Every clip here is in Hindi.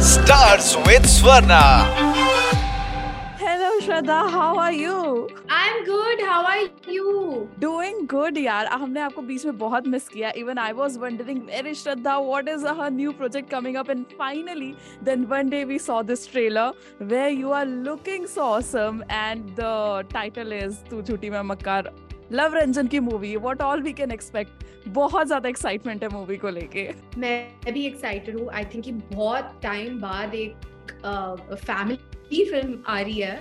Stars with Swarna. Hello Shraddha, how are you? I'm good. How are you? Doing good यार हमने आपको बीच में बहुत मिस किया even I was wondering where is Shraddha what is her new project coming up and finally then one day we saw this trailer where you are looking so awesome and the title is तू झूठी मैं मक्कार Luv Ranjan की movie what all we can expect बहुत ज़्यादा एक्साइटमेंट है मूवी को लेके। मैं भी एक्साइटेड हूँ. आई थिंक बहुत टाइम बाद एक फैमिली फ़िल्म आ रही है.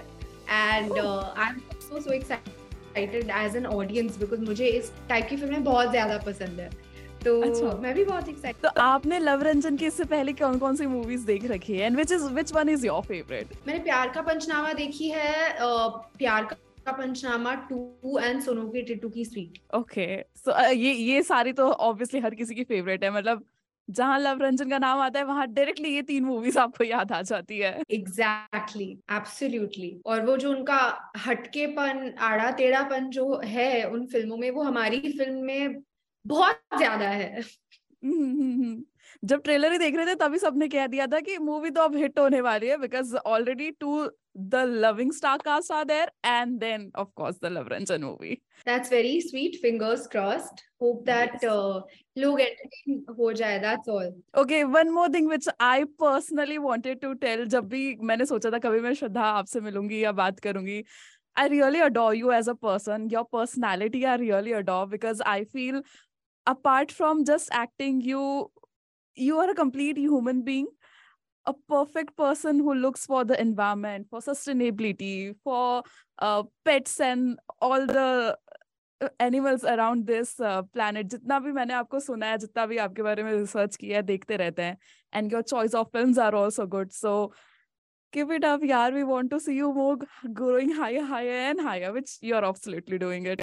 And I am so so excited as an audience because मुझे इस टाइप की फ़िल्में बहुत ज़्यादा पसंद है. तो अच्छा. मैं भी बहुत एक्साइटेड तो आपने लव रंजन की इससे पहले कौन कौन सी मूवीज़ देख रखी है? And which is which one is your favourite मैंने प्यार का पंचनामा देखी है uh, प्यार का का पंचनामा टू एंड सोनू की टिटू की स्वीट ओके सो ये ये सारी तो ऑब्वियसली हर किसी की फेवरेट है मतलब जहाँ लव रंजन का नाम आता है वहाँ डायरेक्टली ये तीन मूवीज़ आपको याद आ जाती है। एग्जैक्टली एब्सोल्युटली और वो जो उनका हटकेपन आड़ा टेढ़ापन जो है उन फ़िल्मों में वो हमारी फ़िल्म में बहुत ज़्यादा है। जब ट्रेलर ही देख रहे थे तभी सबने कह दिया था कि मूवी तो अब हिट होने वाली है because already to the loving star cast are there and then of course the Luv Ranjan movie that's very sweet fingers crossed hope that लोग एंटरटेन हो जाए that's all okay one more thing which I personally wanted to tell जब भी मैंने सोचा था कभी मैं श्रद्धा आपसे मिलूँगी या बात करूँगी I really adore you as a person your personality I really adore because I feel apart from just acting, you you are a complete human being a perfect person who looks for the environment, for sustainability, for uh, pets and all the animals around this planet जितना भी मैंने आपको सुना है जितना भी आपके बारे में रिसर्च किया है देखते रहते हैं and your choice of films are also good so give it up yaar we want to see you more growing higher higher and higher which you're absolutely doing it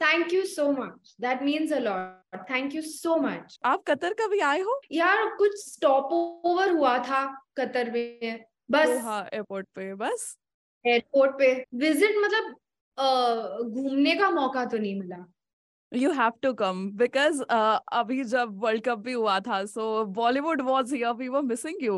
thank you so much that means a lot thank you so much आप कतर कभी आए हो? यार कुछ स्टॉप ओवर हुआ था कतर में। बस। एयरपोर्ट पे बस? एयरपोर्ट पे। विज़िट मतलब घूमने का मौका तो नहीं मिला। You have to come because अभी जब वर्ल्ड कप भी हुआ था so Bollywood was here we were missing you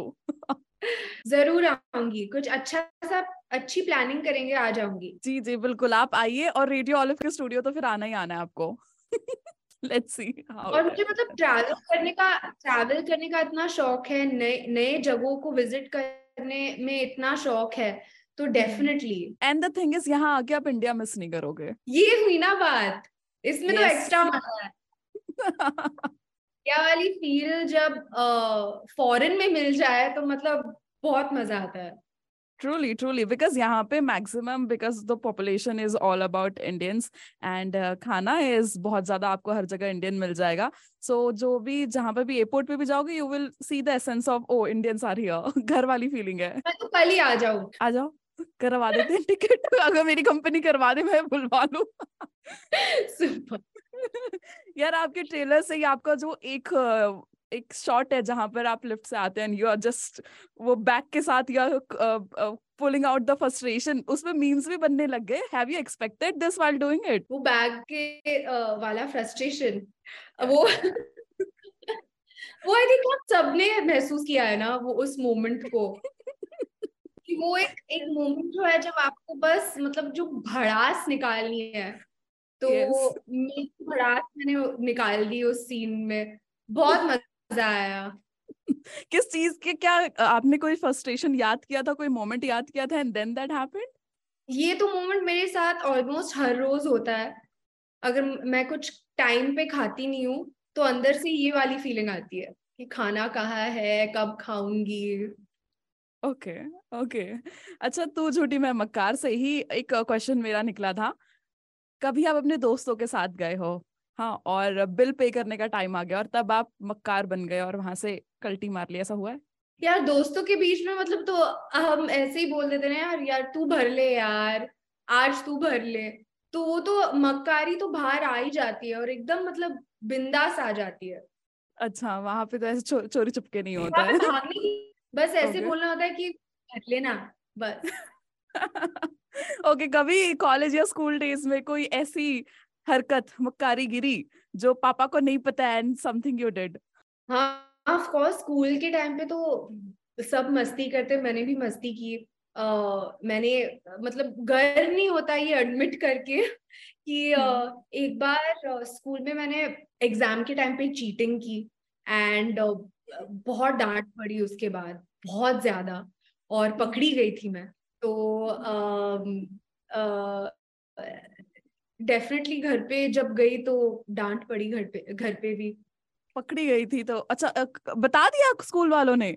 ज़रूर आऊँगी। कुछ अच्छा सा अच्छी प्लानिंग करेंगे आ जाऊँगी। जी जी बिल्कुल आप आइए और रेडियो ऑलिव के स्टूडियो तो फिर आना ही आना है आपको। लेट्स सी और मुझे मतलब ट्रैवल करने का ट्रैवल करने का इतना शौक है नए नए जगहों को विज़िट करने में इतना शौक है तो definitely and the thing is यहाँ आके आप इंडिया मिस नहीं करोगे। ये हुई ना बात इसमें तो yes. तो एक्स्ट्रा मज़ा है। क्या वाली फील जब फॉरेन uh, में मिल जाए तो मतलब बहुत मज़ा आता है। ट्रूली ट्रूली बिकॉज़ यहाँ पे maximum because the population is all about Indians and खाना इज़ बहुत ज़्यादा आपको हर जगह इंडियन मिल जाएगा। सो so, जो भी जहाँ पे भी एयरपोर्ट पे भी जाओगे you will see the essence of oh Indians are here घर वाली फीलिंग है। मैं तो कल ही आ जाऊँ। आ जाओ करवा देते हैं टिकट अगर मेरी कंपनी करवा दे मैं बुलवा लू। यार आपके ट्रेलर से ही आपका जो एक एक शॉट है जहाँ पर आप लिफ्ट से आते हैं यू आर जस्ट वो बैक के साथ या पुलिंग आउट द फ्रस्ट्रेशन उसमें मीम्स भी बनने लग गए। Have you expected this while doing it वो बैक के uh, वाला फ्रस्ट्रेशन वो वो आई थिंक हम सबने महसूस किया है ना वो उस मोमेंट को। कि वो एक एक मोमेंट जो है जब आपको बस मतलब जो भड़ास निकालनी है। तो yes. भड़ास मैंने निकाल दी उस सीन में। बहुत मज़ा आया। किस चीज़ के क्या आपने कोई फ्रस्ट्रेशन याद किया था कोई मोमेंट याद किया था एंड देन दैट हैपेंड ये तो मोमेंट मेरे साथ ऑलमोस्ट हर रोज होता है। अगर मैं कुछ टाइम पे खाती नहीं हूँ तो अंदर से ये वाली फीलिंग आती है कि खाना कहाँ है कब खाऊँगी। ओके ओके अच्छा तू झूठी मैं मक्कार से ही एक क्वेश्चन मेरा निकला था। कभी आप अपने दोस्तों के साथ गए हो? हाँ और बिल पे करने का टाइम आ गया और तब आप मक्कार बन गए और वहाँ से कल्टी मार लिया ऐसा हुआ है? यार दोस्तों के बीच में मतलब तो हम ऐसे ही बोल देते ना यार यार तू भर ले यार आज तू भर ले। तो वो तो मक्कारी तो बाहर आ ही जाती है और एकदम मतलब बिंदास आ जाती है। अच्छा वहाँ पे तो ऐसे चो, चोरी चुपके नहीं होता है। बस ऐसे okay. बोलना होता है कि भर लेना बस। ओके okay, कभी कॉलेज या स्कूल डेज़ में कोई ऐसी हरकत मक्कारी गिरी जो पापा को नहीं पता एंड समथिंग यू डिड हाँ ऑफ़ कोर्स स्कूल के टाइम पे तो सब मस्ती करते मैंने भी मस्ती की। uh, मैंने मतलब गर्व नहीं होता ये एडमिट करके कि uh, एक बार स्कूल uh, में मैंने एग्ज़ाम के टाइम पे चीटिंग की एंड uh, बहुत डांट पड़ी उसके बाद बहुत ज़्यादा और पकड़ी गई थी मैं। तो डेफिनेटली घर पे जब गई तो डांट पड़ी घर पे घर पे भी। पकड़ी गई थी तो। अच्छा बता दिया स्कूल वालों ने?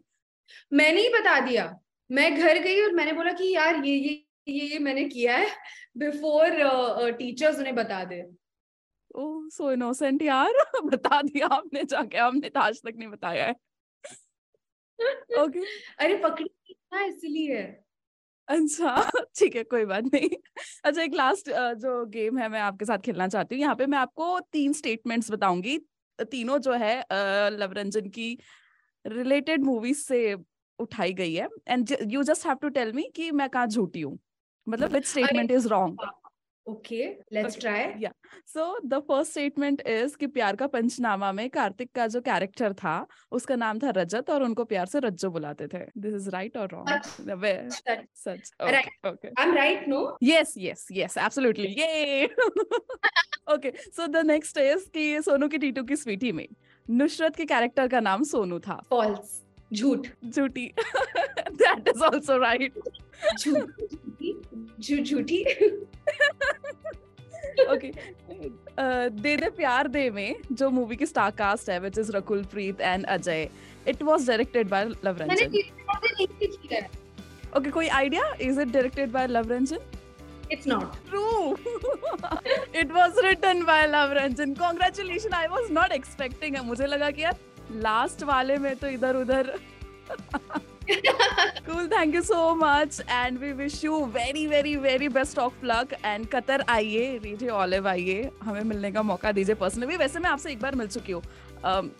मैंने ही बता दिया। मैं घर गई और मैंने बोला कि यार ये ये ये ये मैंने किया है बिफोर टीचर्स उन्हें बता दे। ओह सो इनोसेंट यार। बता दिया आपने जाके हमने तो आज तक नहीं बताया है। Okay okay. अरे पकड़ी ना इसलिए। अच्छा ठीक है कोई बात नहीं। अच्छा एक लास्ट जो गेम है मैं आपके साथ खेलना चाहती हूँ। यहाँ पे मैं आपको तीन स्टेटमेंट्स बताऊँगी। तीनों जो है लवरंजन की रिलेटेड मूवीज़ से उठाई गई है। And you just have to tell me कि मैं कहाँ झूठी हूँ। मतलब which statement is wrong okay let's try या so the first statement is कि प्यार का पंचनामा में कार्तिक का जो कैरेक्टर था उसका नाम था रजत और उनको प्यार से रज्जो बुलाते थे। दिस इज़ राइट और wrong such okay I am right no yes yes yes absolutely ये okay so the next is कि सोनू की टीटू की स्वीटी में। नुसरत के कैरेक्टर का नाम सोनू था। फॉल्स झूठ झूठी दैट इज़ आल्सो राइट झूठी झूठी ओके दे दे प्यार दे में जो मूवी की स्टार कास्ट है which is Rakul Preet and Ajay it was directed by Luv Ranjan okay कोई idea is it directed by Luv Ranjan It's not. True. it was written by Love Ranjan. Congratulations. I was not expecting. मुझे लगा कि यार लास्ट वाले में तो इधर उधर cool thank you so much. And we wish you very very very best of luck. And Qatar आइए रीजे ऑलिव आइए। हमें मिलने का मौका दीजिए पर्सनली वैसे मैं आपसे एक बार मिल चुकी हूँ।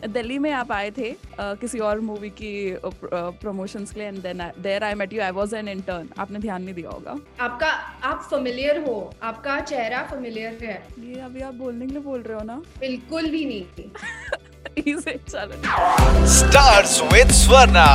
दिल्ली में आप आए थे uh, किसी और मूवी की प्रमोशंस के लिए। And then there I met you I was an intern आपने ध्यान नहीं दिया होगा। आपका आप फेमिलियर हो। आपका चेहरा फेमिलियर है। ये अभी आप बोलने के लिए बोल रहे हो ना? बिल्कुल भी नहीं। चलो। Stars with Swarna